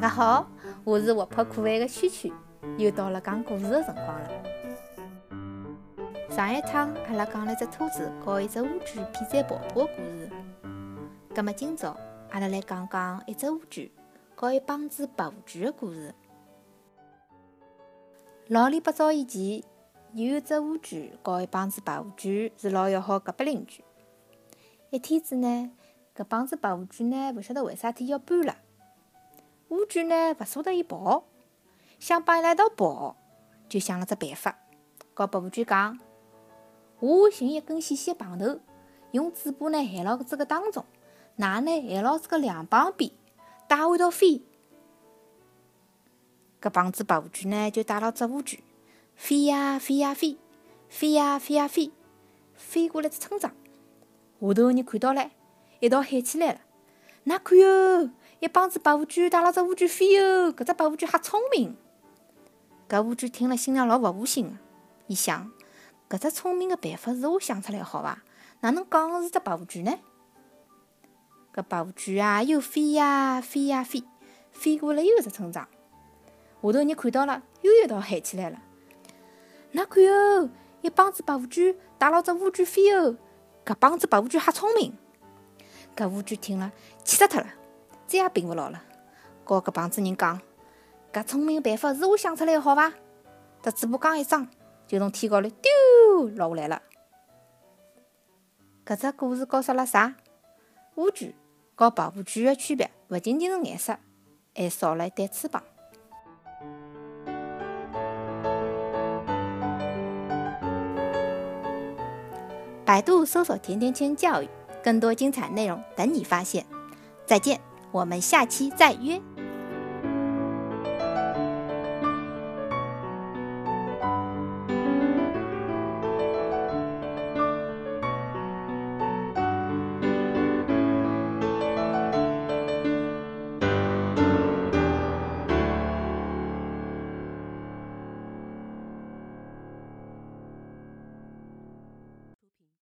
大家好，我是活泼可爱的圈圈，又到了讲故事的辰光了。上一趟阿拉讲了只兔子和一只乌龟比赛跑步的故事，葛末今朝阿拉来讲讲一只乌龟和一帮子白乌龟的故事。老里八早以前，有一只乌龟和一帮子白乌龟是老要好隔壁邻居。一天子呢，搿帮子白乌龟呢，勿晓得为啥体要搬了。乌龟呢，勿舍得伊跑，想帮伊拉一道跑，就想了只办法，告白乌龟讲：“我寻一根细细的棒头，用嘴巴呢含牢搿只个当中，㑚呢含牢这个两旁边，带我一道飞。”搿帮子白乌龟呢，就带牢只乌龟，飞呀飞呀飞，飞呀飞呀飞，飞过了只村庄。下头人看到了，一道喊起来了：“㑚看哟！”一帮子白乌龟带牢只乌龟飞哟！搿只白乌龟瞎聪明。搿乌龟听了心里老勿和心个，伊想：搿只聪明个办法是我想出来好伐？哪能讲是只白乌龟呢？搿白乌龟啊，又飞呀飞呀飞，飞过了又一只村庄。下头人看到了，又一道喊起来了：㑚看哟！一帮子白乌龟带牢只乌龟飞哟！搿帮子白乌龟瞎聪明。搿乌龟听了，气死脱了。再也并勿牢了，告搿帮子人讲，搿聪明个办法是我想出来个，好伐？只嘴巴刚一张，就从天高头丢落下来了。搿只故事告诉阿拉啥？乌龟和白乌龟个区别，勿仅仅是颜色，还少了一对翅膀。百度搜索“甜甜圈教育”，更多精彩内容等你发现。再见。我们下期再约。